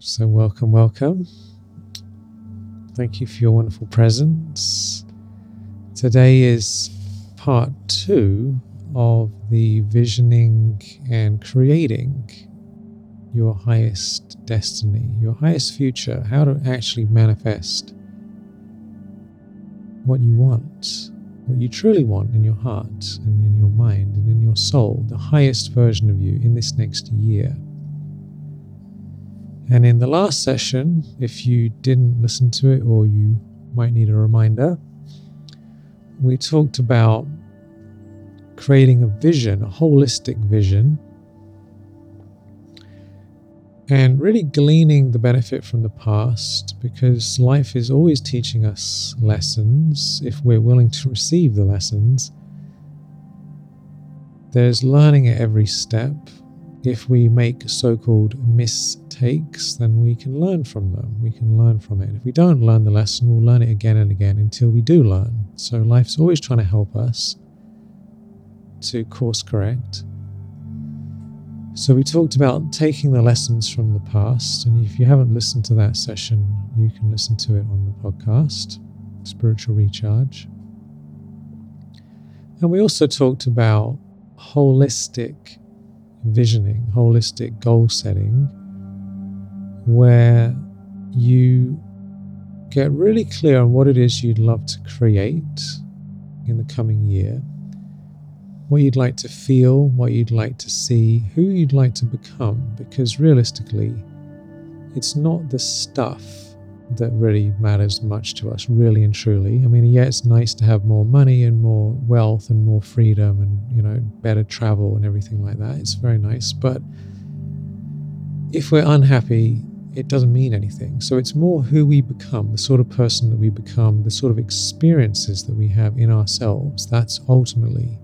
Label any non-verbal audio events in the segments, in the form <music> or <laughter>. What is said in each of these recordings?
So, welcome, welcome. Thank you for your wonderful presence. Today is part two of the visioning and creating your highest destiny, your highest future, how to actually manifest what you want, what you truly want in your heart and in your mind and in your soul, the highest version of you in this next year. And in the last session, if you didn't listen to it or you might need a reminder, we talked about creating a vision, a holistic vision, and really gleaning the benefit from the past because life is always teaching us lessons if we're willing to receive the lessons. There's learning at every step. If we make so called mistakes, then we can learn from them. We can learn from it. If we don't learn the lesson, we'll learn it again and again until we do learn. So life's always trying to help us to course correct. So, we talked about taking the lessons from the past. And if you haven't listened to that session, you can listen to it on the podcast, Spiritual Recharge. And we also talked about holistic visioning, holistic goal setting, where you get really clear on what it is you'd love to create in the coming year what you'd like to feel, what you'd like to see, who you'd like to become, because realistically, it's not the stuff that really matters much to us, really and truly. I mean, yeah, it's nice to have more money and more wealth and more freedom and, you know, better travel and everything like that. It's very nice. But if we're unhappy, it doesn't mean anything. So it's more who we become, the sort of person that we become, the sort of experiences that we have in ourselves. That's ultimately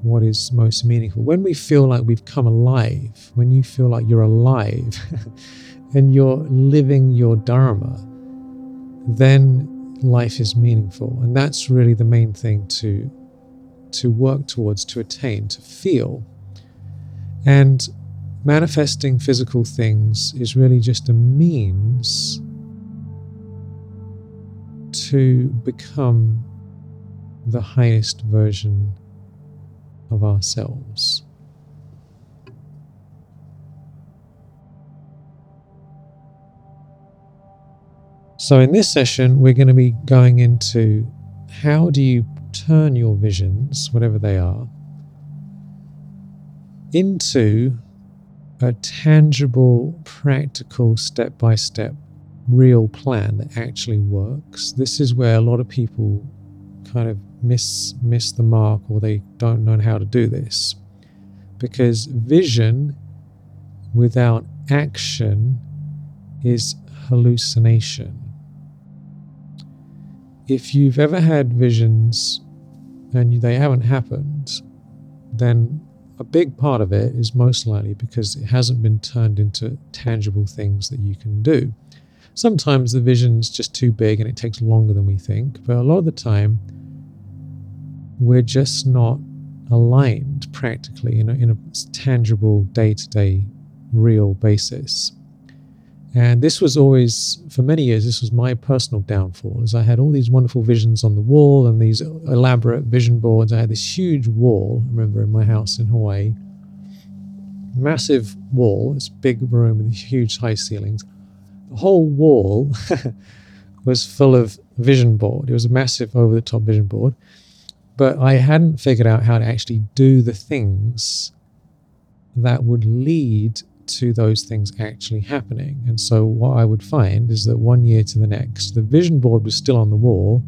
what is most meaningful. When we feel like we've come alive, when you feel like you're alive <laughs> and you're living your Dharma, then life is meaningful. And that's really the main thing to, to work towards, to attain, to feel. And manifesting physical things is really just a means to become the highest version of ourselves. So, in this session, we're going to be going into how do you turn your visions, whatever they are, into a tangible, practical, step by step, real plan that actually works. This is where a lot of people kind of miss miss the mark or they don't know how to do this because vision without action is hallucination if you've ever had visions and they haven't happened then a big part of it is most likely because it hasn't been turned into tangible things that you can do sometimes the vision is just too big and it takes longer than we think but a lot of the time we're just not aligned practically in a, in a tangible day to day real basis. And this was always, for many years, this was my personal downfall, as I had all these wonderful visions on the wall and these elaborate vision boards. I had this huge wall, I remember, in my house in Hawaii. Massive wall, this big room with huge high ceilings. The whole wall <laughs> was full of vision board. It was a massive over the top vision board but I hadn't figured out how to actually do the things that would lead to those things actually happening. And so, what I would find is that one year to the next, the vision board was still on the wall,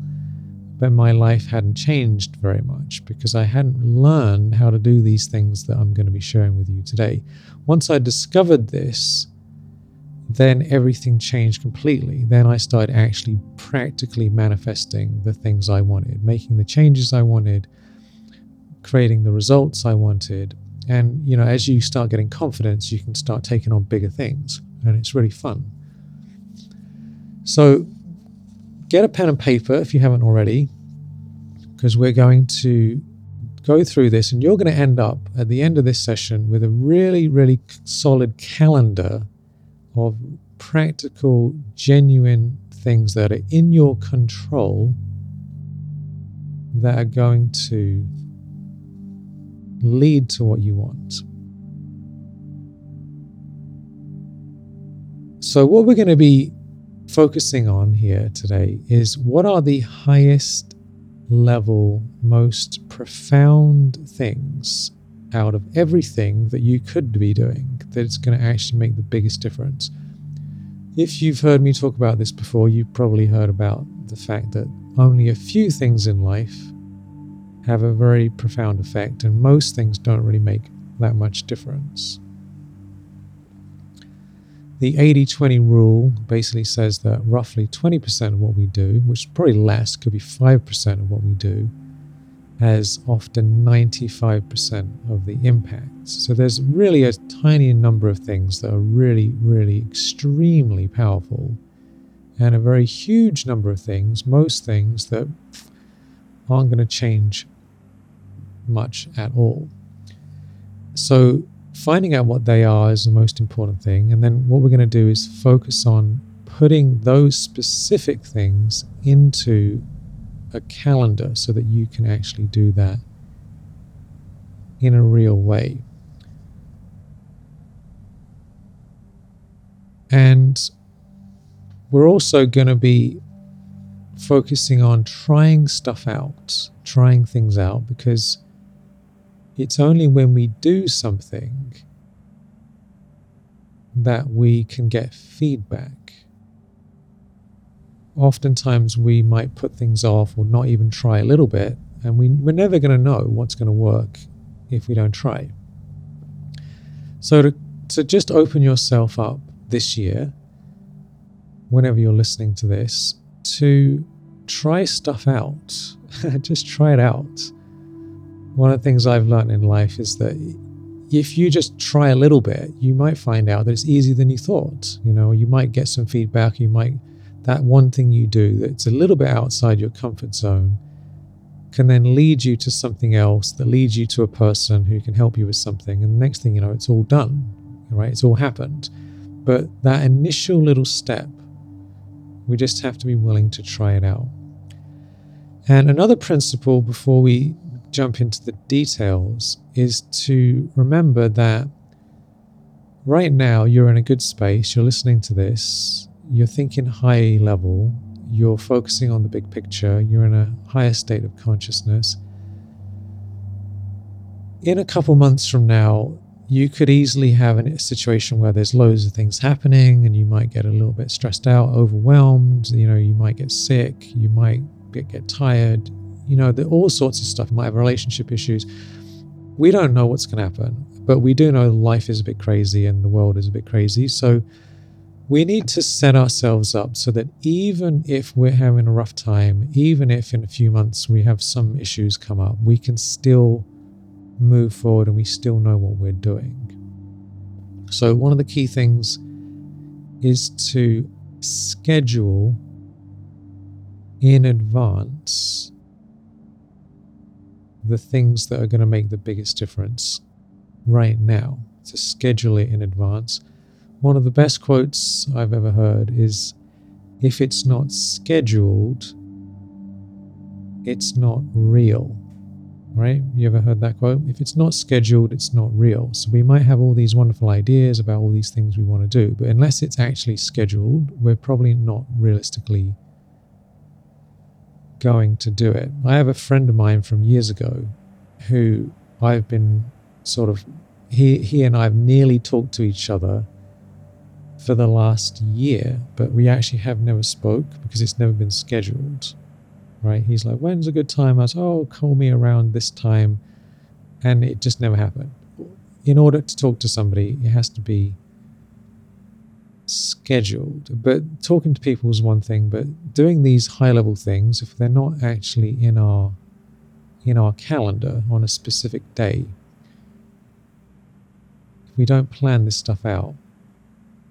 but my life hadn't changed very much because I hadn't learned how to do these things that I'm going to be sharing with you today. Once I discovered this, then everything changed completely. Then I started actually practically manifesting the things I wanted, making the changes I wanted, creating the results I wanted. And, you know, as you start getting confidence, you can start taking on bigger things. And it's really fun. So get a pen and paper if you haven't already, because we're going to go through this and you're going to end up at the end of this session with a really, really solid calendar of practical, genuine things that are in your control that are going to lead to what you want. So, what we're going to be focusing on here today is what are the highest level, most profound things out of everything that you could be doing that's going to actually make the biggest difference. If you've heard me talk about this before, you've probably heard about the fact that only a few things in life have a very profound effect, and most things don't really make that much difference. The 80 20 rule basically says that roughly 20% of what we do, which is probably less, could be 5% of what we do, has often 95% of the impact. So there's really a tiny number of things that are really, really extremely powerful, and a very huge number of things, most things that aren't going to change much at all. So finding out what they are is the most important thing. And then what we're going to do is focus on putting those specific things into a calendar so that you can actually do that in a real way. And we're also going to be focusing on trying stuff out, trying things out, because it's only when we do something that we can get feedback oftentimes we might put things off or not even try a little bit, and we, we're never going to know what's going to work if we don't try. So, to, to just open yourself up this year, whenever you're listening to this, to try stuff out. <laughs> just try it out. One of the things I've learned in life is that if you just try a little bit, you might find out that it's easier than you thought. You know, you might get some feedback, you might that one thing you do that's a little bit outside your comfort zone can then lead you to something else that leads you to a person who can help you with something. And the next thing you know, it's all done, right? It's all happened. But that initial little step, we just have to be willing to try it out. And another principle before we jump into the details is to remember that right now you're in a good space, you're listening to this, you're thinking high level, you're focusing on the big picture, you're in a higher state of consciousness. In a couple months from now, you could easily have a situation where there's loads of things happening and you might get a little bit stressed out, overwhelmed, you know, you might get sick, you might get, tired, you know, the, all sorts of stuff. Might have relationship issues. We don't know what's going to happen, but we do know life is a bit crazy and the world is a bit crazy. So we need to set ourselves up so that even if we're having a rough time, even if in a few months we have some issues come up, we can still move forward and we still know what we're doing. So, one of the key things is to schedule in advance the things that are going to make the biggest difference right now, to schedule it in advance one of the best quotes I've ever heard is if it's not scheduled, it's not real. Right? You ever heard that quote? If it's not scheduled, it's not real. So we might have all these wonderful ideas about all these things we want to do, but unless it's actually scheduled, we're probably not realistically going to do it. I have a friend of mine from years ago who I've been sort of he he and I've nearly talked to each other for the last year, but we actually have never spoke because it's never been scheduled. Right? He's like, when's a good time? I was, oh, call me around this time. And it just never happened. In order to talk to somebody, it has to be scheduled. But talking to people is one thing, but doing these high level things, if they're not actually in our in our calendar on a specific day, if we don't plan this stuff out,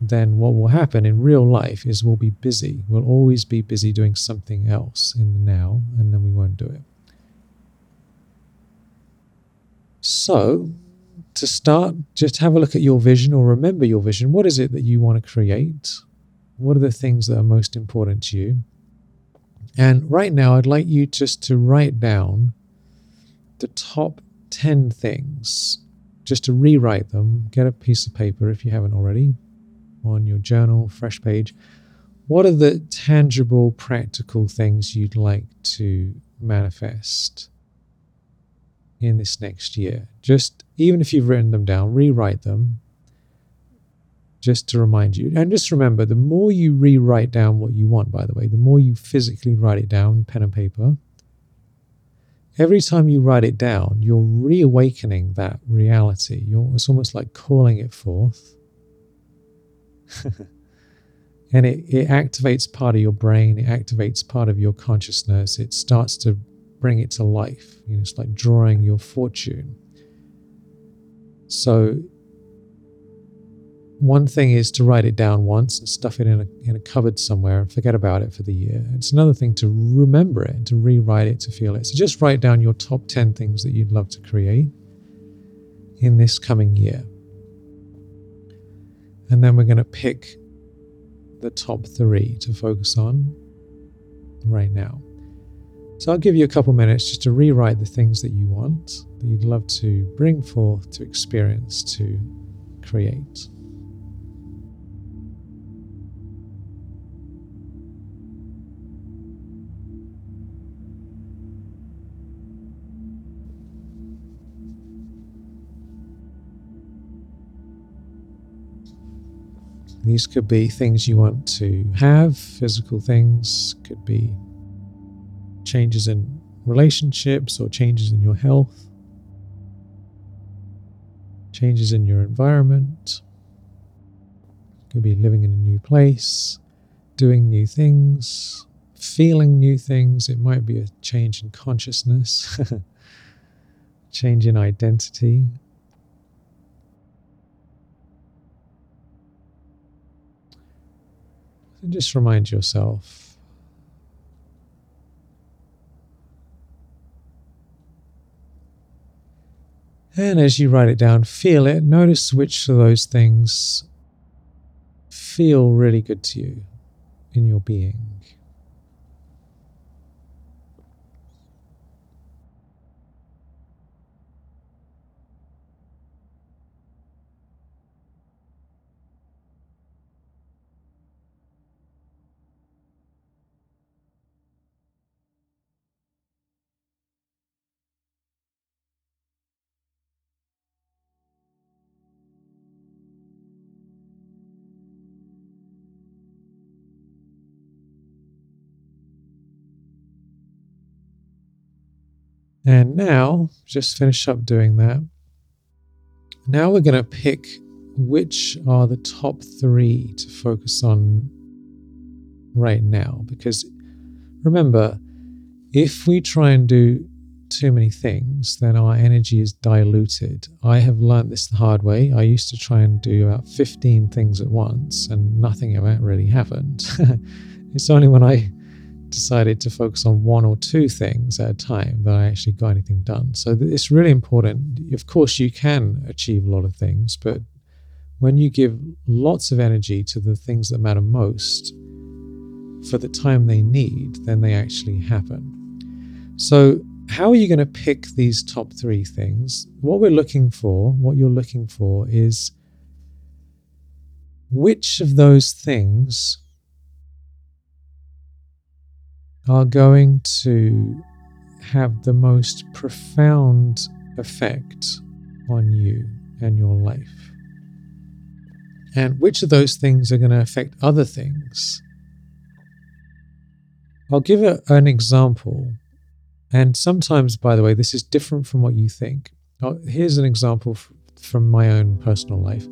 then what will happen in real life is we'll be busy. We'll always be busy doing something else in the now, and then we won't do it. So, to start, just have a look at your vision or remember your vision. What is it that you want to create? What are the things that are most important to you? And right now, I'd like you just to write down the top 10 things, just to rewrite them. Get a piece of paper if you haven't already on your journal, fresh page. What are the tangible, practical things you'd like to manifest in this next year? Just even if you've written them down, rewrite them just to remind you. And just remember the more you rewrite down what you want, by the way, the more you physically write it down, pen and paper, every time you write it down, you're reawakening that reality. You're, it's almost like calling it forth. <laughs> and it, it activates part of your brain, it activates part of your consciousness, it starts to bring it to life. You know, it's like drawing your fortune. So one thing is to write it down once and stuff it in a, in a cupboard somewhere and forget about it for the year. It's another thing to remember it and to rewrite it to feel it. So just write down your top 10 things that you'd love to create in this coming year. And then we're going to pick the top three to focus on right now. So I'll give you a couple minutes just to rewrite the things that you want, that you'd love to bring forth, to experience, to create. These could be things you want to have, physical things, could be changes in relationships or changes in your health, changes in your environment. Could be living in a new place, doing new things, feeling new things. It might be a change in consciousness, <laughs> change in identity. And just remind yourself And as you write it down, feel it. Notice which of those things feel really good to you in your being. And now, just finish up doing that. Now we're going to pick which are the top three to focus on right now. Because remember, if we try and do too many things, then our energy is diluted. I have learned this the hard way. I used to try and do about 15 things at once, and nothing that really happened. <laughs> it's only when I decided to focus on one or two things at a time that I actually got anything done. So it's really important. Of course, you can achieve a lot of things, but when you give lots of energy to the things that matter most for the time they need, then they actually happen. So, how are you going to pick these top three things? What we're looking for, what you're looking for, is which of those things are going to have the most profound effect on you and your life. And which of those things are going to affect other things? I'll give a, an example. And sometimes, by the way, this is different from what you think. Here's an example from my own personal life.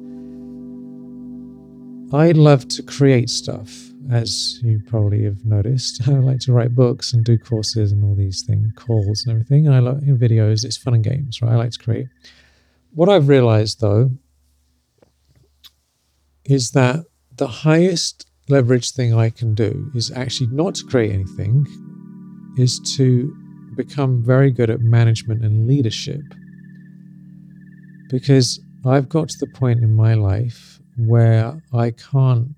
I love to create stuff as you probably have noticed, <laughs> I like to write books and do courses and all these things, calls and everything. And I like in videos, it's fun and games, right? I like to create. What I've realized though is that the highest leverage thing I can do is actually not to create anything, is to become very good at management and leadership. Because I've got to the point in my life where I can't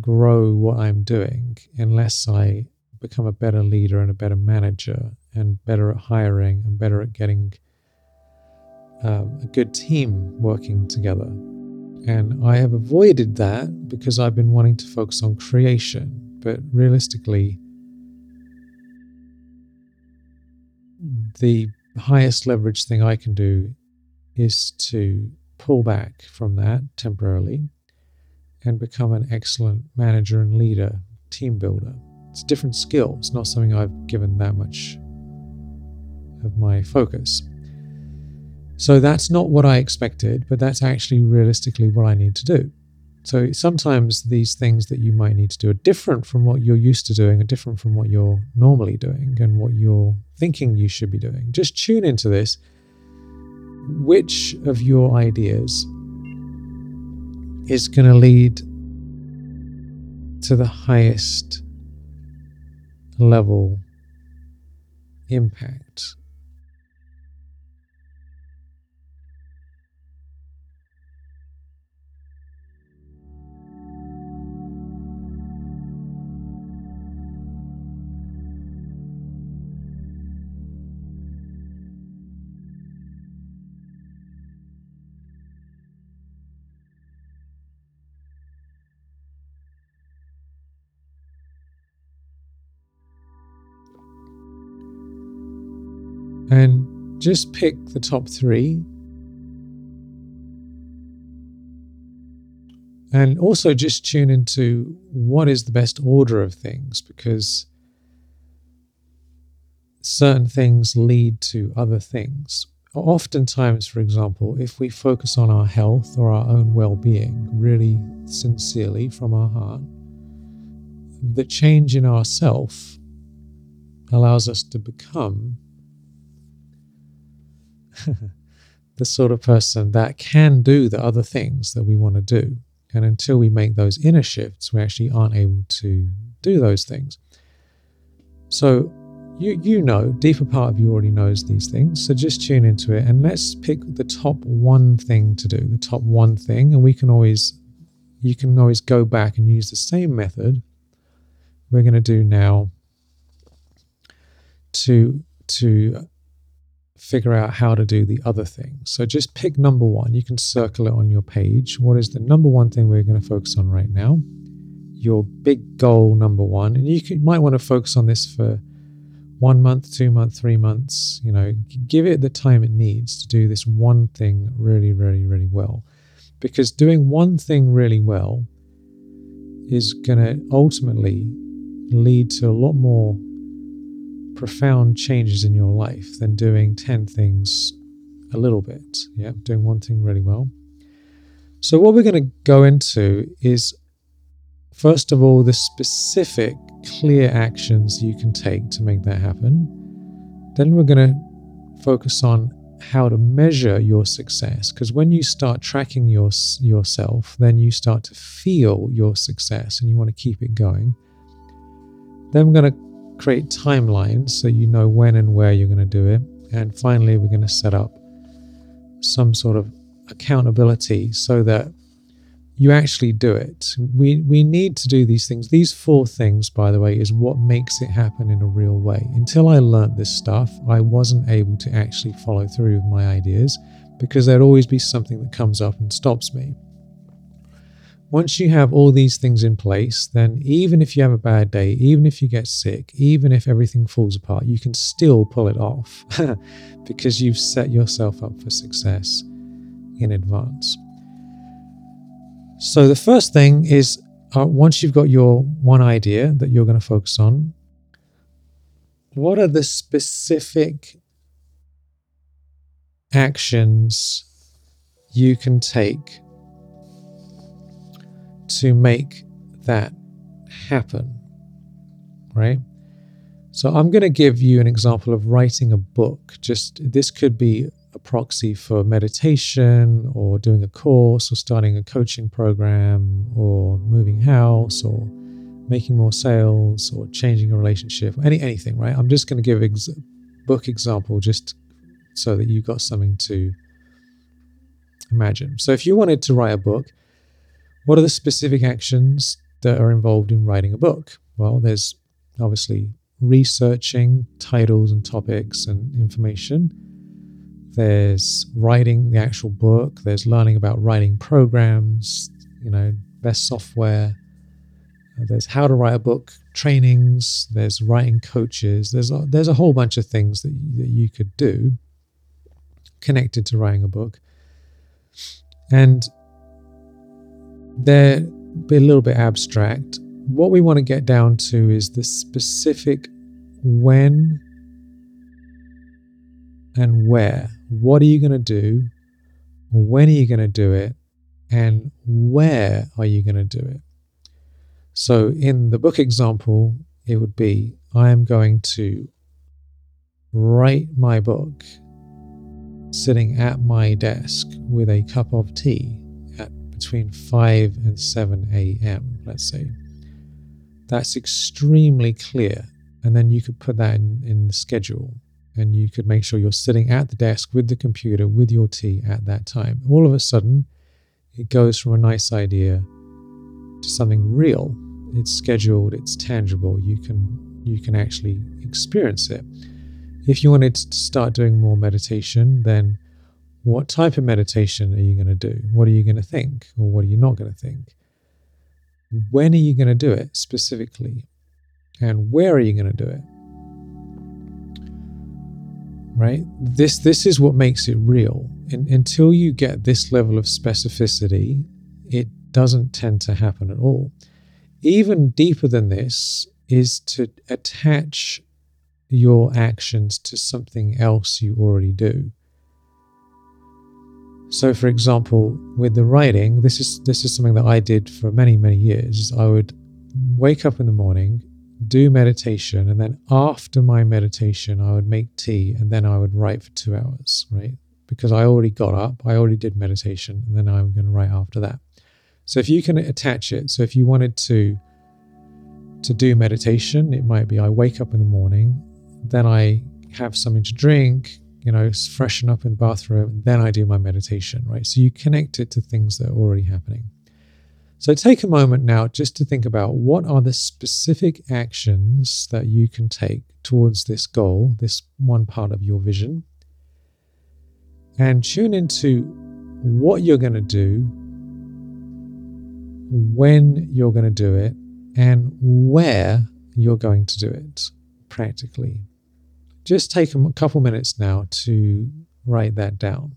grow what I'm doing unless I become a better leader and a better manager and better at hiring and better at getting um, a good team working together. And I have avoided that because I've been wanting to focus on creation. But realistically, the highest leverage thing I can do is to pull back from that temporarily and become an excellent manager and leader, team builder. It's a different skill. It's not something I've given that much of my focus. So that's not what I expected, but that's actually realistically what I need to do. So sometimes these things that you might need to do are different from what you're used to doing, are different from what you're normally doing and what you're thinking you should be doing. Just tune into this. Which of your ideas is going to lead to the highest level impact just pick the top three. And also just tune into what is the best order of things because certain things lead to other things. Oftentimes, for example, if we focus on our health or our own well being really sincerely from our heart, the change in ourself allows us to become <laughs> the sort of person that can do the other things that we want to do. And until we make those inner shifts, we actually aren't able to do those things. So you you know, deeper part of you already knows these things. So just tune into it and let's pick the top one thing to do, the top one thing, and we can always you can always go back and use the same method we're going to do now to to figure out how to do the other things. So just pick number one. You can circle it on your page. What is the number one thing we're going to focus on right now? Your big goal, number one. And you can, might want to focus on this for one month, two months, three months. You know, give it the time it needs to do this one thing really, really, really well. Because doing one thing really well is going to ultimately lead to a lot more profound changes in your life than doing 10 things a little bit. Yeah, doing one thing really well. So, what we're going to go into is first of all, the specific, clear actions you can take to make that happen. Then, we're going to focus on how to measure your success because when you start tracking your, yourself then you start to feel your success and you want to keep it going then we're going to create timelines so you know when and where you're going to do it. And finally, we're going to set up some sort of accountability so that you actually do it. We we need to do these things. These four things, by the way, is what makes it happen in a real way. Until I learned this stuff, I wasn't able to actually follow through with my ideas because there'd always be something that comes up and stops me. Once you have all these things in place, then even if you have a bad day, even if you get sick, even if everything falls apart, you can still pull it off <laughs> because you've set yourself up for success in advance. So, the first thing is uh, once you've got your one idea that you're going to focus on, what are the specific actions you can take to make that happen, right? So I'm going to give you an example of writing a book. Just this could be a proxy for meditation or doing a course or starting a coaching program or moving house or making more sales or changing a relationship, or any anything, right? I'm just going to give ex- book example just so that you got something to imagine. So if you wanted to write a book, what are the specific actions that are involved in writing a book? Well, there's obviously researching titles and topics and information. There's writing the actual book. There's learning about writing programs, you know, best software. Uh, there's how to write a book trainings. There's writing coaches. There's a, there's a whole bunch of things that, that you could do connected to writing a book. And they're a little bit abstract. What we want to get down to is the specific when and where. What are you going to do? When are you going to do it? And where are you going to do it? So, in the book example, it would be I am going to write my book sitting at my desk with a cup of tea between 5 and 7 a.m., let's say. That's extremely clear. And then you could put that in, in the schedule and you could make sure you're sitting at the desk with the computer with your tea at that time. All of a sudden, it goes from a nice idea to something real. It's scheduled, it's tangible. You can you can actually experience it. If you wanted to start doing more meditation, then what type of meditation are you going to do? What are you going to think? Or what are you not going to think? When are you going to do it specifically? And where are you going to do it? Right? This this is what makes it real. In, until you get this level of specificity, it doesn't tend to happen at all. Even deeper than this is to attach your actions to something else you already do. So, for example, with the writing, this is this is something that I did for many many years. I would wake up in the morning, do meditation, and then after my meditation, I would make tea, and then I would write for two hours, right? Because I already got up, I already did meditation, and then I'm going to write after that. So, if you can attach it, so if you wanted to to do meditation, it might be I wake up in the morning, then I have something to drink, you know, freshen up in the bathroom, and then I do my meditation, right? So you connect it to things that are already happening. So take a moment now just to think about what are the specific actions that you can take towards this goal, this one part of your vision, and tune into what you're going to do, when you're going to do it, and where you're going to do it practically. Just take a couple minutes now to write that down.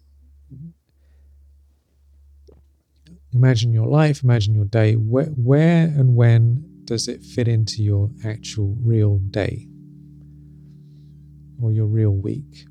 Imagine your life, imagine your day. Where, where and when does it fit into your actual real day or your real week?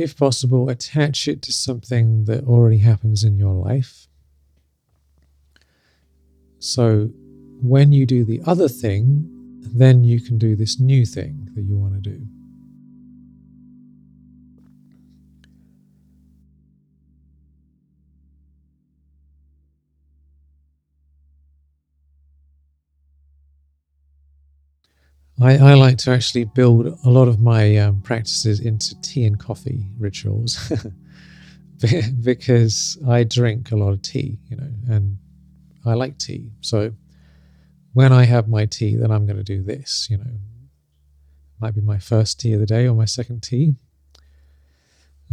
If possible, attach it to something that already happens in your life. So when you do the other thing, then you can do this new thing that you want to do. I, I, like to actually build a lot of my um, practices into tea and coffee rituals <laughs> because I drink a lot of tea, you know, and I like tea. So when I have my tea, then I'm going to do this, you know. Might be my first tea of the day or my second tea.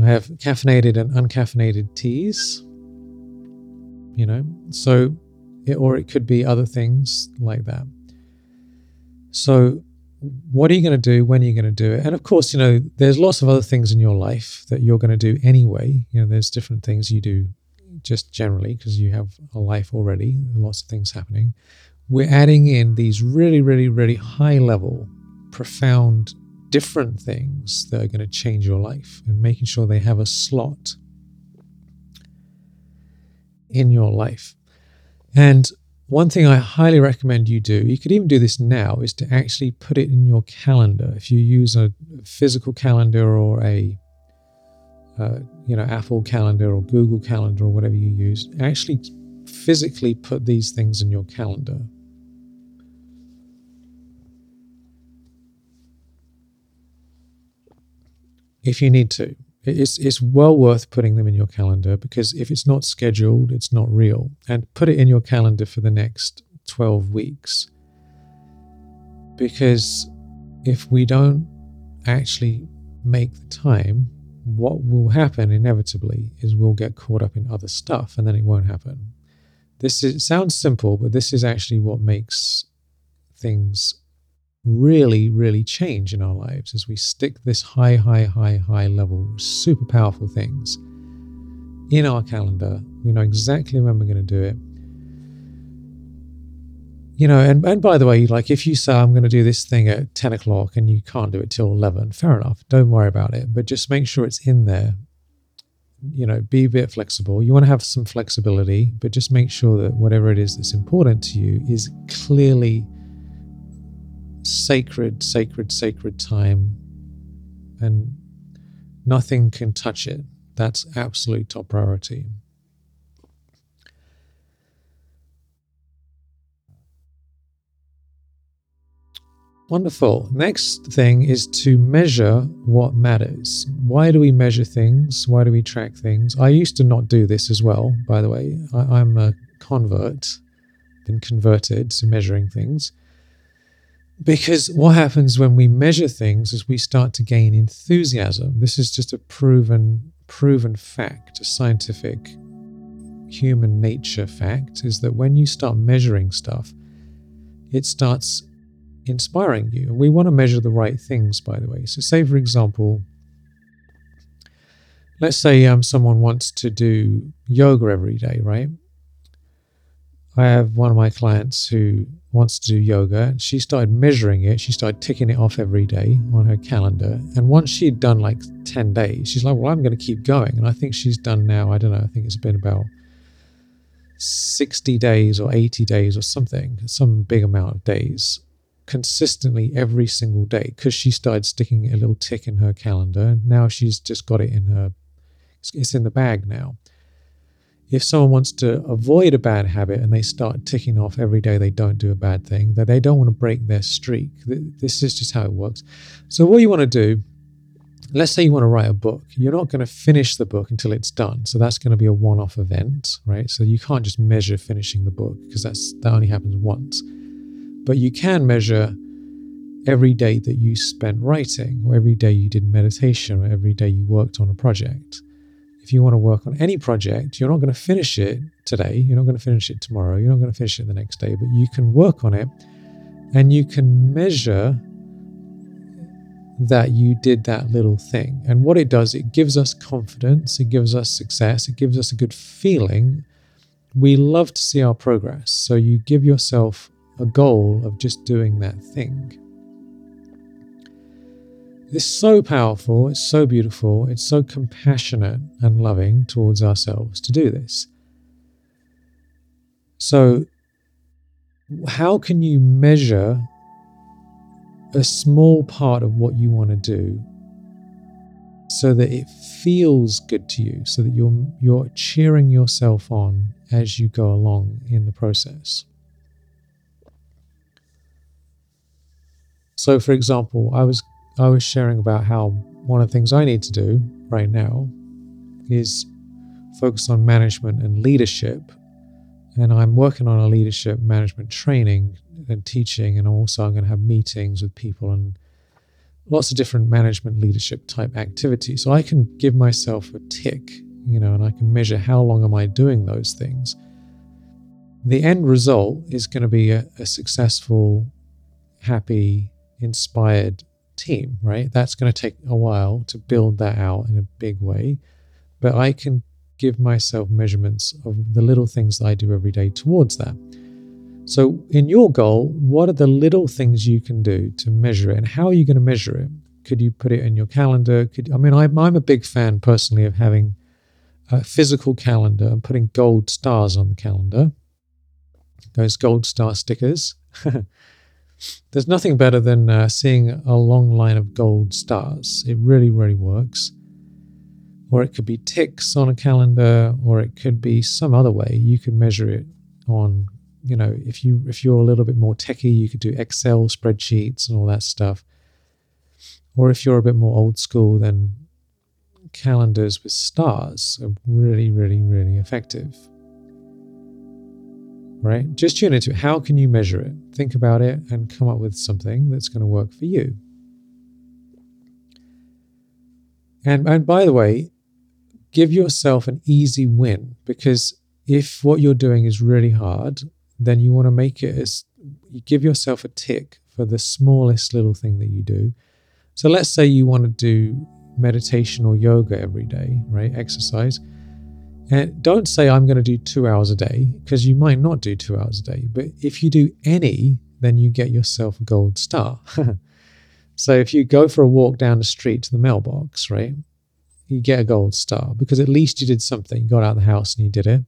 I have caffeinated and uncaffeinated teas. You know, so it, or it could be other things like that. So, what are you going to do? When are you going to do it? And of course, you know, there's lots of other things in your life that you're going to do anyway. You know, there's different things you do just generally because you have a life already, lots of things happening. We're adding in these really, really, really high level, profound, different things that are going to change your life and making sure they have a slot in your life. And one thing I highly recommend you do, you could even do this now, is to actually put it in your calendar. If you use a physical calendar or a uh, you know Apple Calendar or Google Calendar or whatever you use, actually physically put these things in your calendar. If you need to, it's it's well worth putting them in your calendar because if it's not scheduled, it's not real. And put it in your calendar for the next 12 weeks. Because if we don't actually make the time, what will happen inevitably is we'll get caught up in other stuff and then it won't happen. This is, sounds simple, but this is actually what makes things really, really change in our lives as we stick this high, high, high, high level, super powerful things in our calendar. We know exactly when we're going to do it. You know, and, and by the way, like if you say, I'm going to do this thing at 10 o'clock and you can't do it till 11, fair enough. Don't worry about it. But just make sure it's in there. You know, be a bit flexible. You want to have some flexibility, but just make sure that whatever it is that's important to you is clearly sacred, sacred, sacred time, and nothing can touch it. That's absolute top priority. Wonderful. Next thing is to measure what matters. Why do we measure things? Why do we track things? I used to not do this as well, by the way. I, am a convert, been converted to measuring things. Because what happens when we measure things is we start to gain enthusiasm. This is just a proven proven fact, a scientific human nature fact is that when you start measuring stuff, it starts inspiring you. We want to measure the right things, by the way. So, say for example, let's say um, someone wants to do yoga every day, right? I have one of my clients who wants to do yoga. And she started measuring it. She started ticking it off every day on her calendar. And once she'd done like 10 days, she's like, Well, I'm going to keep going. And I think she's done now, I don't know, I think it's been about 60 days or 80 days or something, some big amount of days, consistently every single day because she started sticking a little tick in her calendar. Now she's just got it in her, it's in the bag now if someone wants to avoid a bad habit and they start ticking off every day they don't do a bad thing, that they don't want to break their streak. This is just how it works. So, what you want to do, let's say you want to write a book, you're not going to finish the book until it's done. So, that's going to be a one off event, right? So, you can't just measure finishing the book because that's that only happens once. But you can measure every day that you spent writing, or every day you did meditation, or every day you worked on a project if you want to work on any project, you're not going to finish it today, you're not going to finish it tomorrow, you're not going to finish it the next day, but you can work on it and you can measure that you did that little thing. And what it does, it gives us confidence, it gives us success, it gives us a good feeling. We love to see our progress. So you give yourself a goal of just doing that thing. It's so powerful, it's so beautiful, it's so compassionate and loving towards ourselves to do this. So, how can you measure a small part of what you want to do so that it feels good to you, so that you're, you're cheering yourself on as you go along in the process? So, for example, I was I was sharing about how one of the things I need to do right now is focus on management and leadership. And I'm working on a leadership management training and teaching, and also I'm going to have meetings with people and lots of different management leadership type activities. So I can give myself a tick, you know, and I can measure how long am I doing those things. The end result is going to be a, a successful, happy, inspired team, right? That's going to take a while to build that out in a big way. But I can give myself measurements of the little things that I do every day towards that. So, in your goal, what are the little things you can do to measure it, and how are you going to measure it? Could you put it in your calendar? Could I mean, I'm, I'm a big fan personally of having a physical calendar and putting gold stars on the calendar. Those gold star stickers. <laughs> There's nothing better than uh, seeing a long line of gold stars. It really, really works. Or it could be ticks on a calendar, or it could be some other way. You could measure it on you know, if you if you're a little bit more techy, you could do Excel spreadsheets and all that stuff. Or if you're a bit more old school, then calendars with stars are really, really, really effective. Right? Just tune into it. How can you measure it? Think about it and come up with something that's going to work for you. And and by the way, give yourself an easy win because if what you're doing is really hard then you want to make it as you give yourself a tick for the smallest little thing that you do. So let's say you want to do meditation or yoga every day, right? Exercise. And don't say I'm going to do two hours a day because you might not do two hours a day. But if you do any, then you get yourself a gold star. <laughs> so if you go for a walk down the street to the mailbox, right, you get a gold star because at least you did something. You got out of the house and you did it.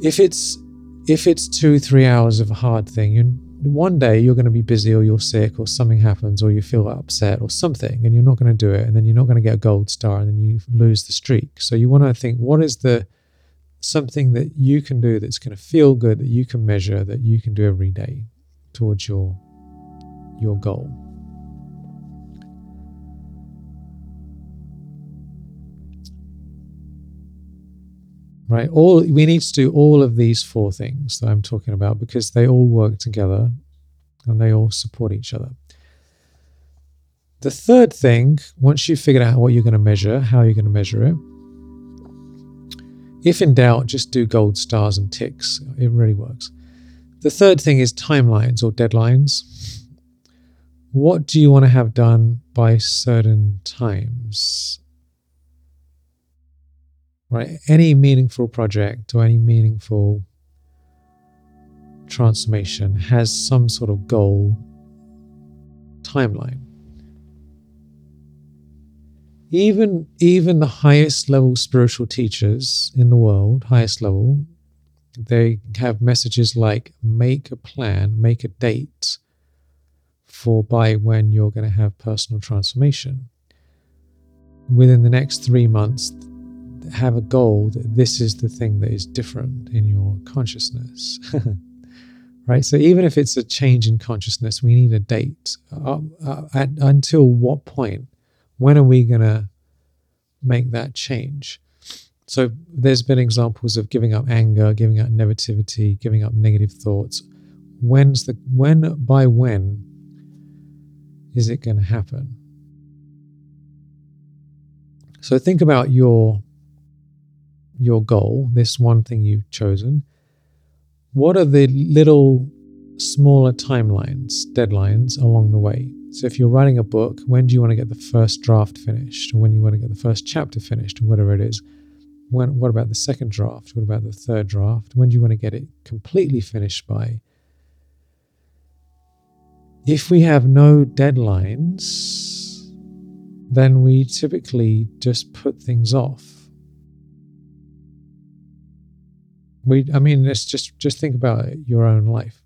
If it's if it's two, three hours of a hard thing, you one day you're going to be busy or you're sick or something happens or you feel upset or something and you're not going to do it and then you're not going to get a gold star and then you lose the streak. So you want to think what is the something that you can do that's going to feel good that you can measure that you can do every day towards your your goal. Right? All we need to do all of these four things that I'm talking about because they all work together and they all support each other. The third thing, once you've figured out what you're going to measure, how you're going to measure it, if in doubt, just do gold stars and ticks. It really works. The third thing is timelines or deadlines. What do you want to have done by certain times? Right? Any meaningful project or any meaningful transformation has some sort of goal timeline. Even, even the highest level spiritual teachers in the world, highest level, they have messages like make a plan, make a date for by when you're going to have personal transformation. Within the next three months, have a goal that this is the thing that is different in your consciousness. <laughs> right? So even if it's a change in consciousness, we need a date. Uh, uh, at, until what point? When are we going to make that change? So there's been examples of giving up anger, giving up negativity, giving up negative thoughts. When's the when by when is it going to happen? So think about your your goal, this one thing you've chosen, what are the little smaller timelines, deadlines along the way? So if you're writing a book, when do you want to get the first draft finished? Or when you want to get the first chapter finished, or whatever it is? When, what about the second draft? What about the third draft? When do you want to get it completely finished by? If we have no deadlines, then we typically just put things off we i mean let's just just think about your own life.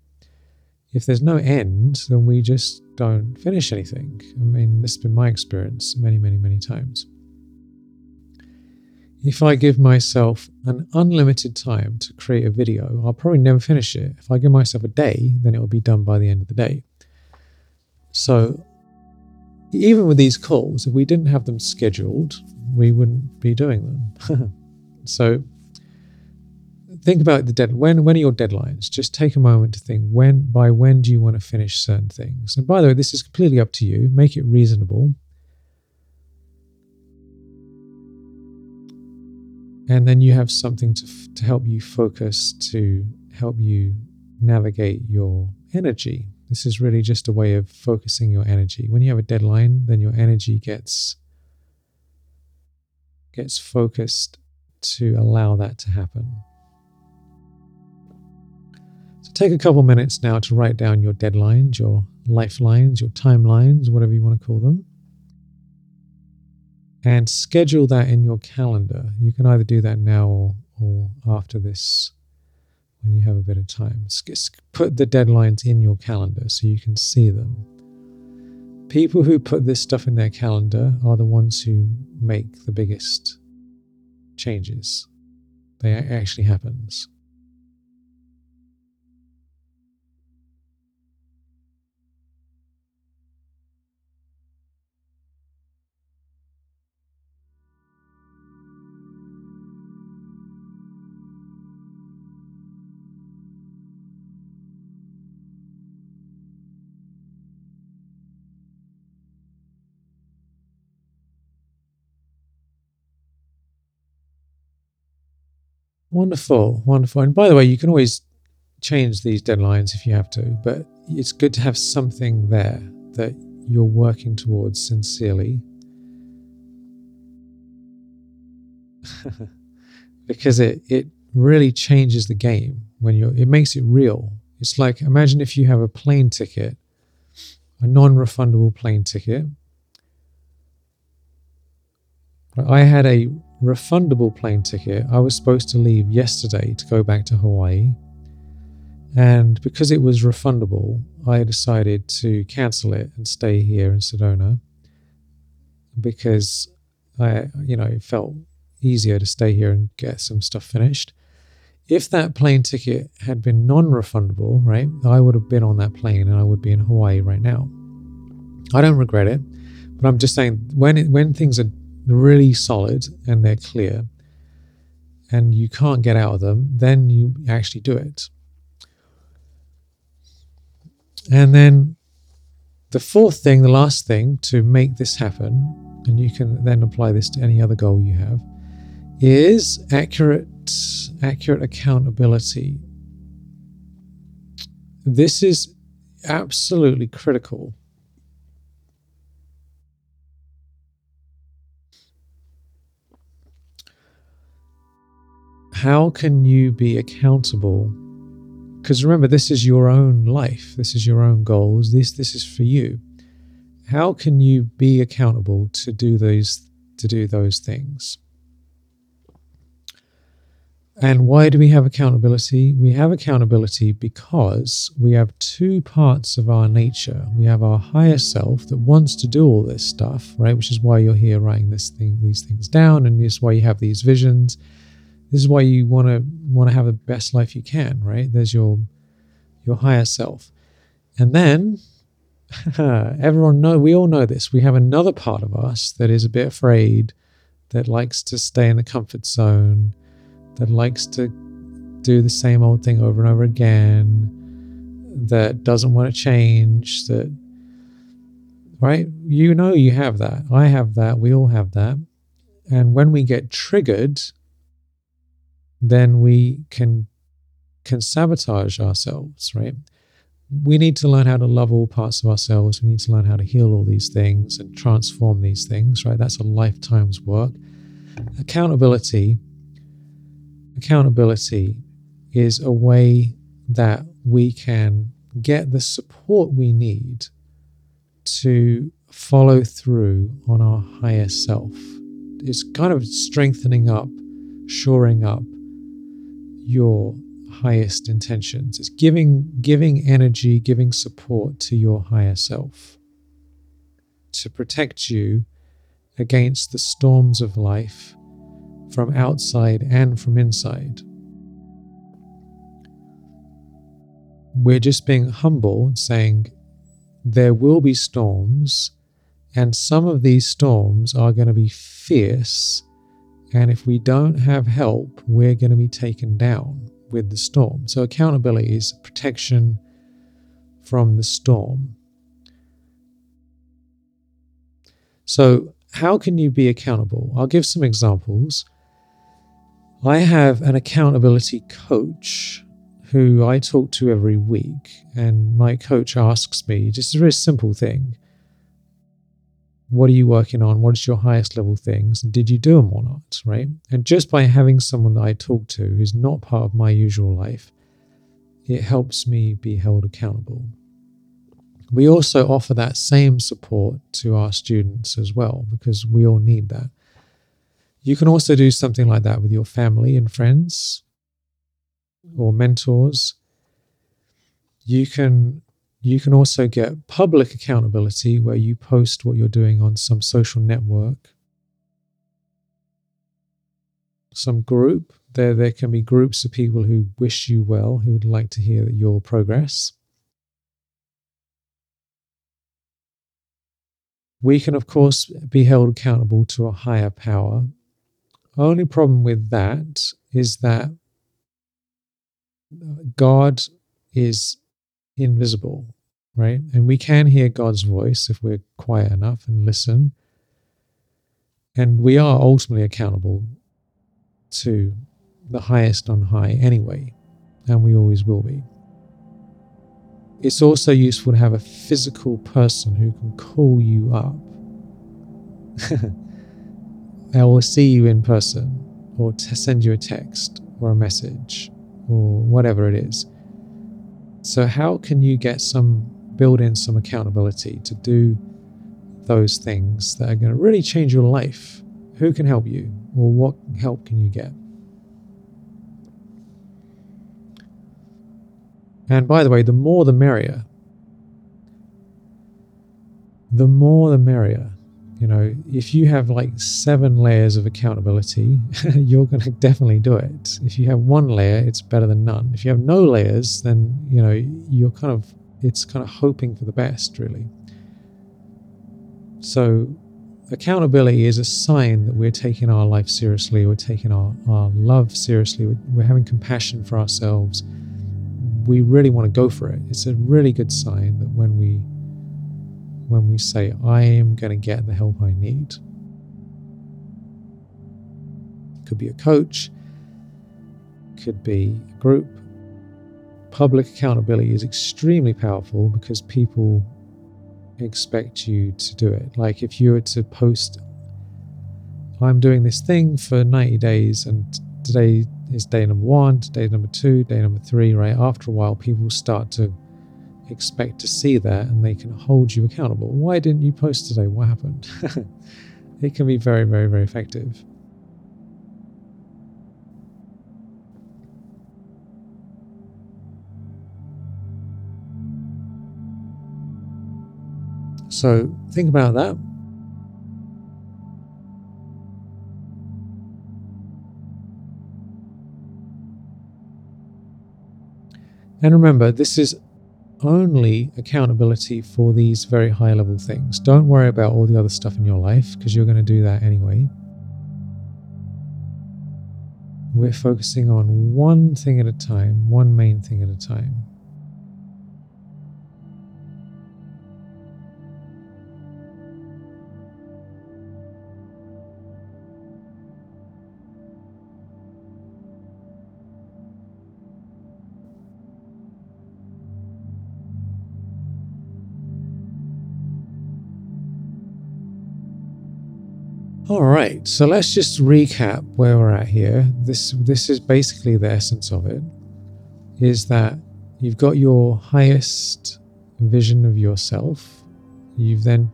If there's no end then we just don't finish anything. I mean this has been my experience many many many times. If i give myself an unlimited time to create a video i'll probably never finish it. If i give myself a day then it will be done by the end of the day. So even with these calls if we didn't have them scheduled we wouldn't be doing them. <laughs> So think about the dead. When when are your deadlines? Just take a moment to think when by when do you want to finish certain things. And by the way, this is completely up to you. Make it reasonable. And then you have something to, to help you focus, to help you navigate your energy. This is really just a way of focusing your energy. When you have a deadline, then your energy gets gets focused to allow that to happen. Take a couple minutes now to write down your deadlines, your lifelines, your timelines, whatever you want to call them. And schedule that in your calendar. You can either do that now or, or after this when you have a bit of time. Put the deadlines in your calendar so you can see them. People who put this stuff in their calendar are the ones who make the biggest changes. They actually happens. Wonderful, wonderful. And by the way, you can always change these deadlines if you have to, but it's good to have something there that you're working towards sincerely. <laughs> because it, it really changes the game when you're it makes it real. It's like imagine if you have a plane ticket, a non-refundable plane ticket. I had a refundable plane ticket. I was supposed to leave yesterday to go back to Hawaii. And because it was refundable, I decided to cancel it and stay here in Sedona because I, you know, it felt easier to stay here and get some stuff finished. If that plane ticket had been non refundable, right, I would have been on that plane and I would be in Hawaii right now. I don't regret it, but I'm just saying when it, when things are really solid and they're clear and you can't get out of them, then you actually do it. And then the fourth thing, the last thing to make this happen, and you can then apply this to any other goal you have, is accurate accurate accountability. This is absolutely critical how can you be accountable? Because remember, this is your own life. This is your own goals. This this is for you. How can you be accountable to do those to do those things? And why do we have accountability? We have accountability because we have two parts of our nature. We have our higher self that wants to do all this stuff, right? Which is why you're here writing this thing, these things down, and this is why you have these visions this is why you want to want to have the best life you can, right? There's your your higher self. And then <laughs> everyone know we all know this. We have another part of us that is a bit afraid, that likes to stay in the comfort zone, that likes to do the same old thing over and over again, that doesn't want to change, that right? You know you have that. I have that. We all have that. And when we get triggered, then we can can sabotage ourselves, right? We need to learn how to love all parts of ourselves. We need to learn how to heal all these things and transform these things, right? That's a lifetime's work. Accountability accountability is a way that we can get the support we need to follow through on our higher self. It's kind of strengthening up, shoring up your highest intentions. It's giving giving energy, giving support to your higher self to protect you against the storms of life from outside and from inside. We're just being humble and saying there will be storms, and some of these storms are going to be fierce and if we don't have help, we're going to be taken down. with the storm. So, accountability is protection from the storm. So, how can you be accountable? I'll give some examples. I have an accountability coach who I talk to every week, and my coach asks me just a very simple thing What are you working on? What is your highest level things? And did you do them or not? Right. And just by having someone that I talk to who's not part of my usual life, it helps me be held accountable. We also offer that same support to our students as well, because we all need that. You can also do something like that with your family and friends or mentors. You can you can also get public accountability where you post what you're doing on some social network, some group. There, there can be groups of people who wish you well, who would like to hear your progress. We can, of course, be held accountable to a higher power. Only problem with that is that God is invisible, right? And we can hear God's voice if we're quiet enough and listen. And we are ultimately accountable to the highest on high anyway, and we always will be. It's also useful to have a physical person who can call you up. <laughs> Will see you in person, or send you a text or a message or whatever it is. So, how can you get some, build in some accountability to do those things that are going to really change your life? Who can help you, or what help can you get? And by the way, the more the merrier. The more the merrier. You know, if you have like seven layers of accountability, <laughs> you're going to definitely do it. If you have one layer, it's better than none. If you have no layers, then, you know, you're kind of, it's kind of hoping for the best, really. So, accountability is a sign that we're taking our life seriously, we're taking our, our love seriously, we're, we're having compassion for ourselves. We really want to go for it. It's a really good sign that when we when we say, I am going to get the help I need. Could be a coach, could be a group. Public accountability is extremely powerful because people expect you to do it. Like if you were to post, I'm doing this thing for 90 days and today is day number one, day number two, day number three, right? After a while, people start to expect to see that and they can hold you accountable. Why didn't you post today? What happened? <laughs> it can be very, very, very effective. So think about that. And remember, this is only accountability for these very high level things. Don't worry about all the other stuff in your life because you're going to do that anyway. We're focusing on one thing at a time, one main thing at a time. All right, so let's just recap where we're at here. This this is basically the essence of it. Is that you've got your highest vision of yourself. You've then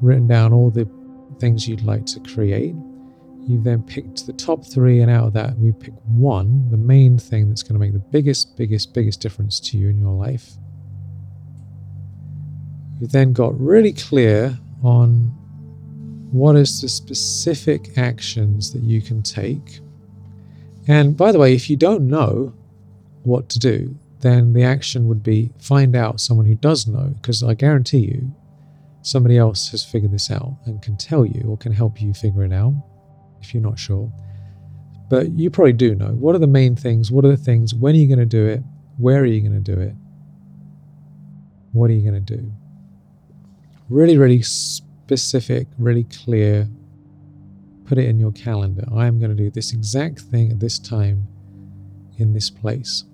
written down all the things you'd like to create. You've then picked the top three, and out of that, we pick one, the main thing that's going to make the biggest, biggest, biggest difference to you in your life. You've then got really clear on what is the specific actions that you can take? And by the way, if you don't know what to do, then the action would be find out someone who does know, because I guarantee you, somebody else has figured this out and can tell you or can help you figure it out if you're not sure. but you probably do know. What are the main things? What are the things? When are you going to do it? Where are you going to do it? What are you going to do? Really, really specific, really clear. Put it in your calendar. I am going to do this exact thing at this time in this place.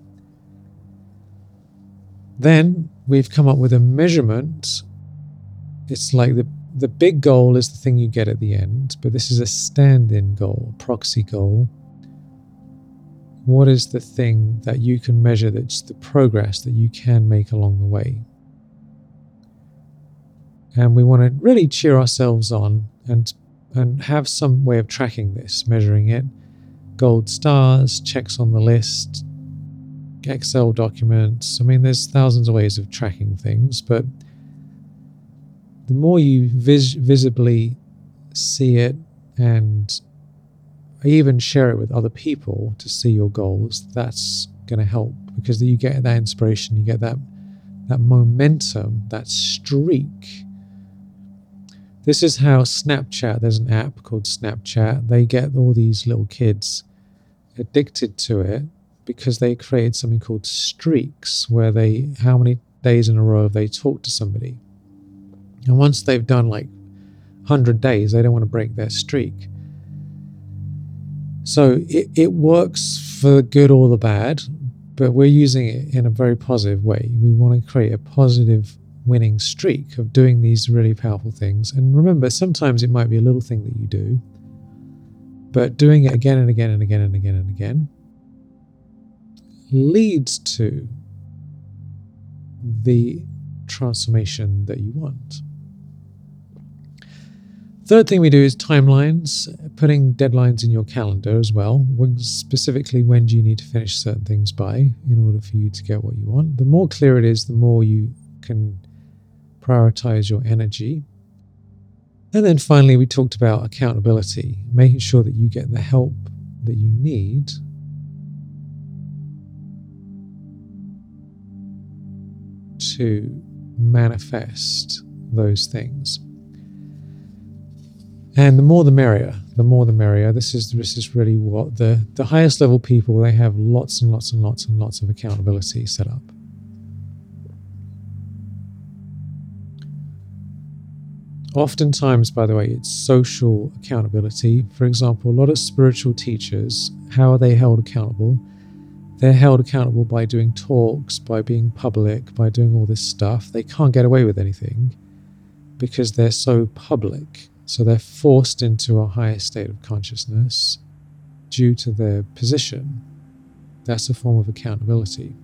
Then we've come up with a measurement. It's like the, the big goal is the thing you get at the end, but this is a stand in goal, proxy goal. What is the thing that you can measure that's the progress that you can make along the way? And we want to really cheer ourselves on and and have some way of tracking this, measuring it. Gold stars, checks on the list, Excel documents. I mean, there's thousands of ways of tracking things, but the more you vis- visibly see it and even share it with other people to see your goals, that's going to help because you get that inspiration, you get that that momentum, that streak. This is how Snapchat, there's an app called Snapchat, they get all these little kids addicted to it because they created something called streaks where they how many days in a row have they talked to somebody? And once they've done like 100 days they don't want to break their streak. So it, it works for the good or the bad but we're using it in a very positive way. We want to create a positive winning streak of doing these really powerful things and remember sometimes it might be a little thing that you do but doing it again and again and again and again and again leads to the transformation that you want. Third thing we do is timelines, putting deadlines in your calendar as well. Specifically, when do you need to finish certain things by in order for you to get what you want? The more clear it is, the more you can prioritize your energy. And then finally, we talked about accountability, making sure that you get the help that you need to manifest those things. And the more the merrier. The more the merrier. This is this is really what the the highest level people they have lots and lots and lots and lots of accountability set up. Oftentimes, by the way, it's social accountability. For example, a lot of spiritual teachers, how are they held accountable? They're held accountable by doing talks, by being public, by doing all this stuff. They can't get away with anything because they're so public. So they're forced into a higher state of consciousness due to their position. That's a form of accountability.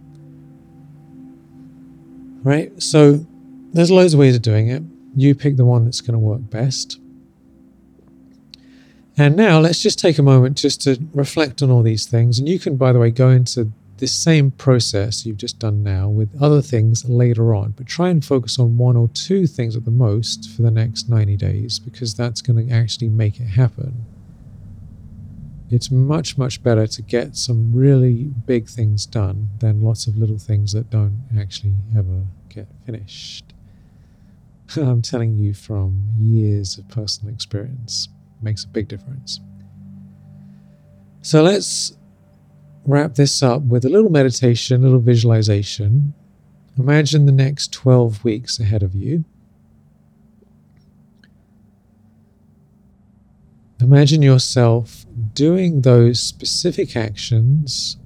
Right? So there's loads of ways of doing it. You pick the one that's going to work best. And now let's just take a moment just to reflect on all these things. And you can, by the way, go into this same process you've just done now with other things later on, but try and focus on one or two things at the most for the next 90 days because that's going to actually make it happen. It's much, much better to get some really big things done than lots of little things that don't actually ever get finished. <laughs> I'm telling you from years of personal experience makes a big difference. So let's wrap this up with a little meditation, a little visualization. Imagine the next 12 weeks ahead of you. Imagine yourself doing those specific actions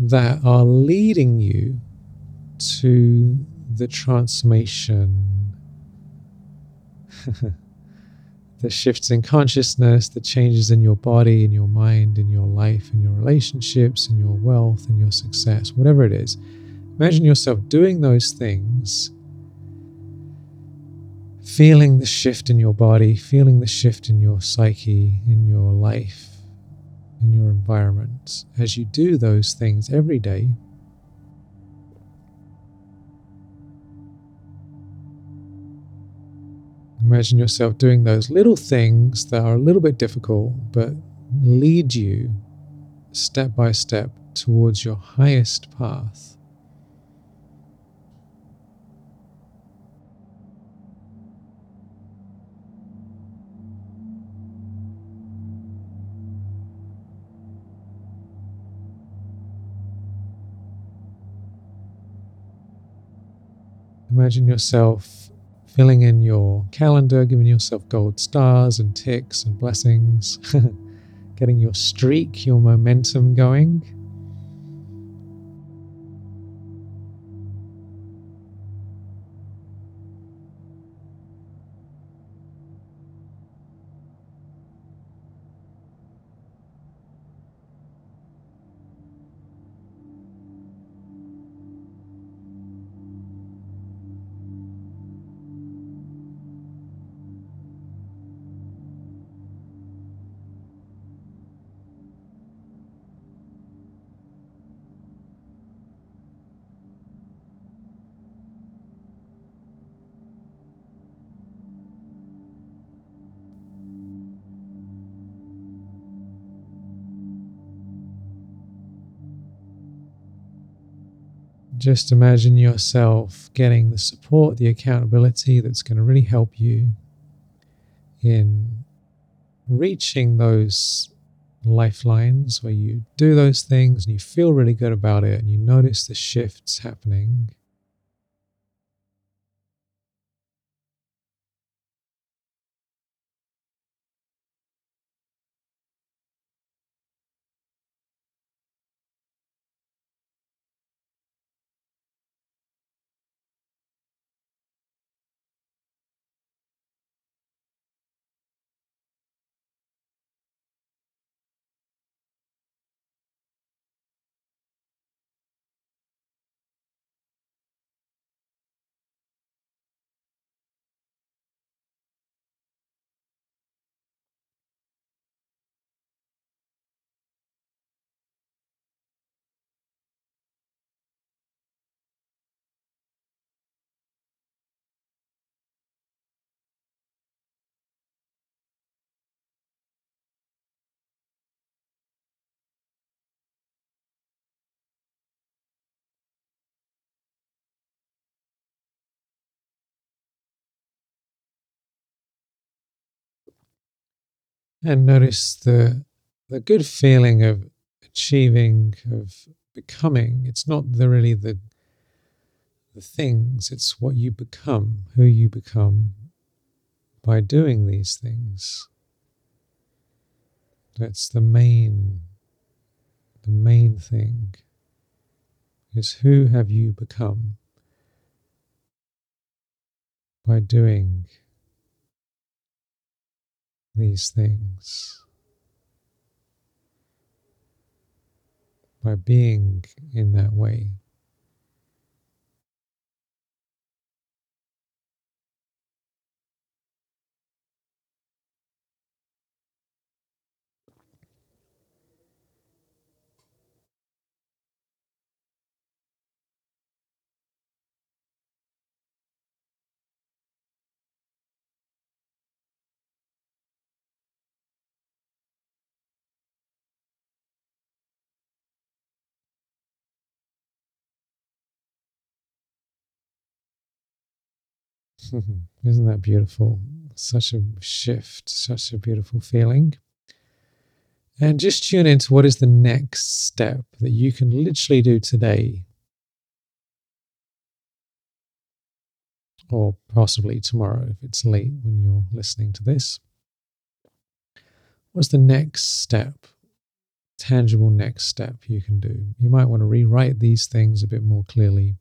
that are leading you to the transformation the shifts in consciousness, the changes in your body, in your mind, in your life, in your relationships, in your wealth, in your success, whatever it is. Imagine yourself doing those things, feeling the shift in your body, feeling the shift in your psyche, in your life, in your environment. As you do those things every day, Imagine yourself doing those little things that are a little bit difficult, but lead you step by step towards your highest path. Imagine yourself filling in your calendar, giving yourself gold stars and ticks and blessings, <laughs> getting your streak, your momentum going. Just imagine yourself getting the support, the accountability that's going to really help you in reaching those lifelines where you do those things and you feel really good about it and you notice the shifts happening. And notice the the good feeling of achieving of becoming. It's not the really the the things it's what you become who you become by doing these things. That's the main the main thing is who have you become by doing these things by being in that way. <laughs> Isn't that beautiful? Such a shift, such a beautiful feeling. And just tune into what is the next step that you can literally do today, or possibly tomorrow if it's late when you're listening to this. What's the next step? Tangible next step you can do. You might want to rewrite these things a bit more clearly.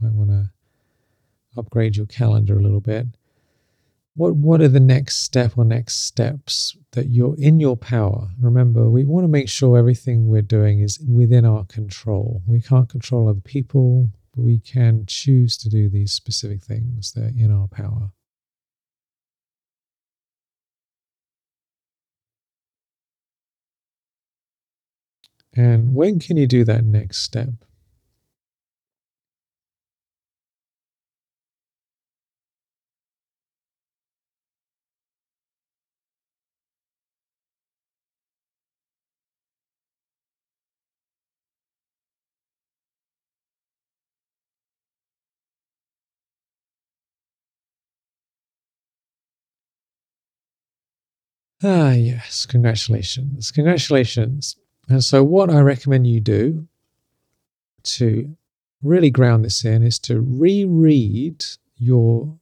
You might want to upgrade your calendar a little bit. What what are the next step or next steps that you're in your power? Remember, we want to make sure everything we're doing is within our control. We can't control other people, but we can choose to do these specific things that are in our power. And when can you do that next step? Ah, yes, congratulations. Congratulations. And so, what I recommend you do to really ground this in is to reread your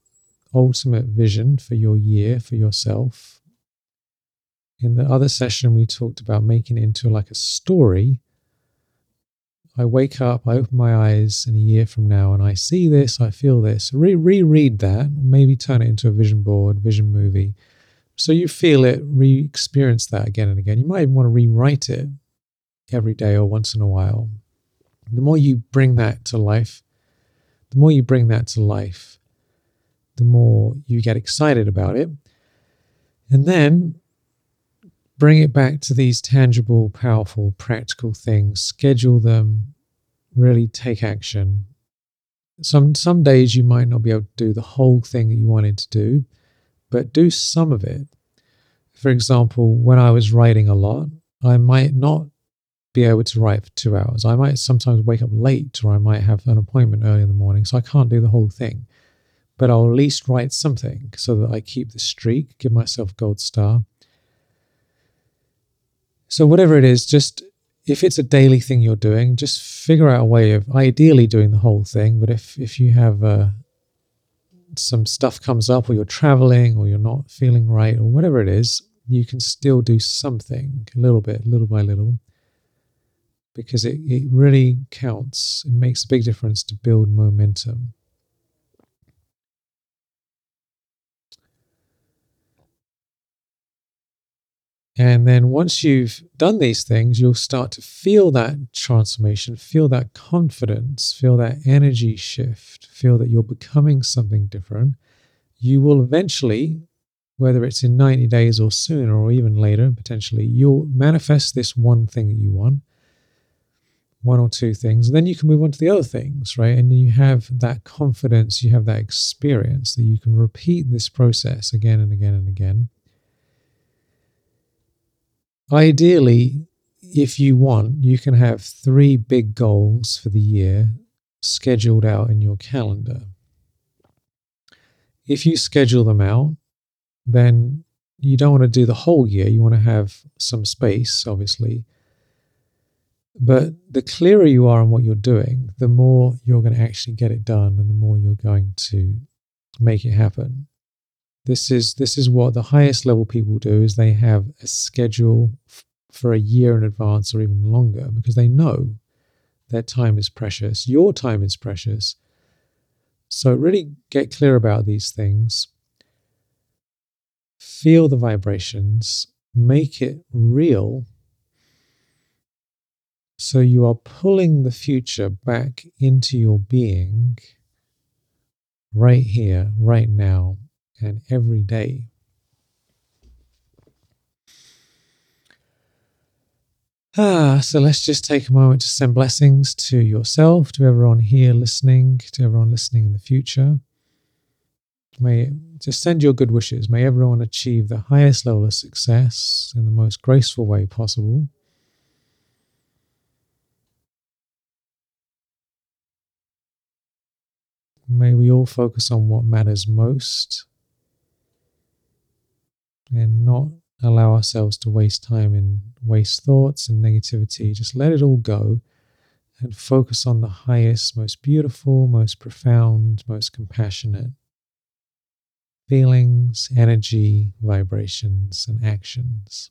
ultimate vision for your year, for yourself. In the other session, we talked about making it into like a story. I wake up, I open my eyes in a year from now, and I see this, I feel this. Re- reread that, maybe turn it into a vision board, vision movie. So you feel it, re experience that again and again. You might even want to rewrite it every day or once in a while. The more you bring that to life, the more you bring that to life, the more you get excited about it. And then bring it back to these tangible, powerful, practical things, schedule them, really take action. Some some days you might not be able to do the whole thing that you wanted to do, but do some of it. For example, when I was writing a lot, I might not be able to write for two hours. I might sometimes wake up late or I might have an appointment early in the morning, so I can't do the whole thing. But I'll at least write something so that I keep the streak, give myself a gold star. So, whatever it is, just if it's a daily thing you're doing, just figure out a way of ideally doing the whole thing. But if, if you have uh, some stuff comes up, or you're traveling, or you're not feeling right, or whatever it is, you can still do something a little bit, little by little because it, it really counts. It makes a big difference to build momentum. And then once you've done these things, you'll start to feel that transformation, feel that confidence, feel that energy shift, feel that you're becoming something different. You will eventually, whether it's in 90 days or sooner or even later, potentially, you'll manifest this one thing that you want one or two things, and then you can move on to the other things, right? And you have that confidence, you have that experience that you can repeat this process again and again and again. Ideally, if you want, you can have three big goals for the year scheduled out in your calendar. If you schedule them out, then you don't want to do the whole year. You want to have some space, obviously but the clearer you are on what you're doing, the more you're going to actually get it done and the more you're going to make it happen. This is this is what the highest level people do is they have a schedule f- for a year in advance or even longer because they know their time is precious. Your time is precious. So really get clear about these things. Feel the vibrations, make it real so you are pulling the future back into your being right here, right now, and every day. Ah, so let's just take a moment to send blessings to yourself, to everyone here listening, to everyone listening in the future. May just send your good wishes. May everyone achieve the highest level of success in the most graceful way possible. May we all focus on what matters most and not allow ourselves to waste time in waste thoughts and negativity. Just let it all go and focus on the highest, most beautiful, most profound, most compassionate feelings, energy, vibrations, and actions.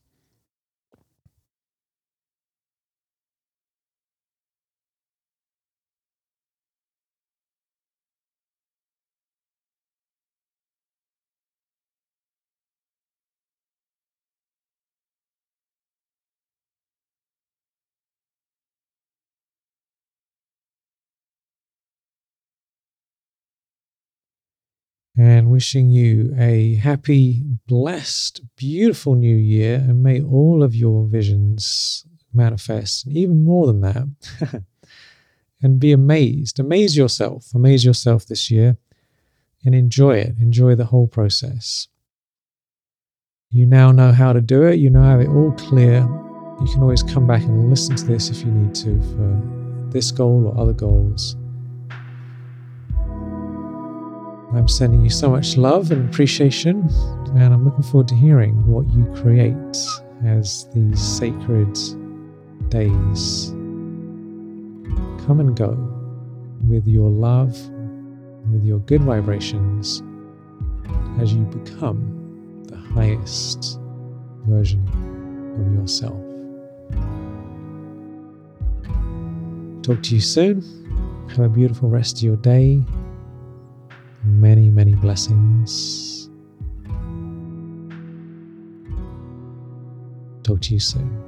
And wishing you a happy, blessed, beautiful new year. And may all of your visions manifest, and even more than that. <laughs> and be amazed. Amaze yourself. Amaze yourself this year and enjoy it. Enjoy the whole process. You now know how to do it. You now have it all clear. You can always come back and listen to this if you need to for this goal or other goals. I'm sending you so much love and appreciation, and I'm looking forward to hearing what you create as these sacred days come and go. with your love, with your good vibrations, as you become the highest version of yourself. Talk to you soon. Have a beautiful rest of your day. Many, many blessings. Talk to you soon.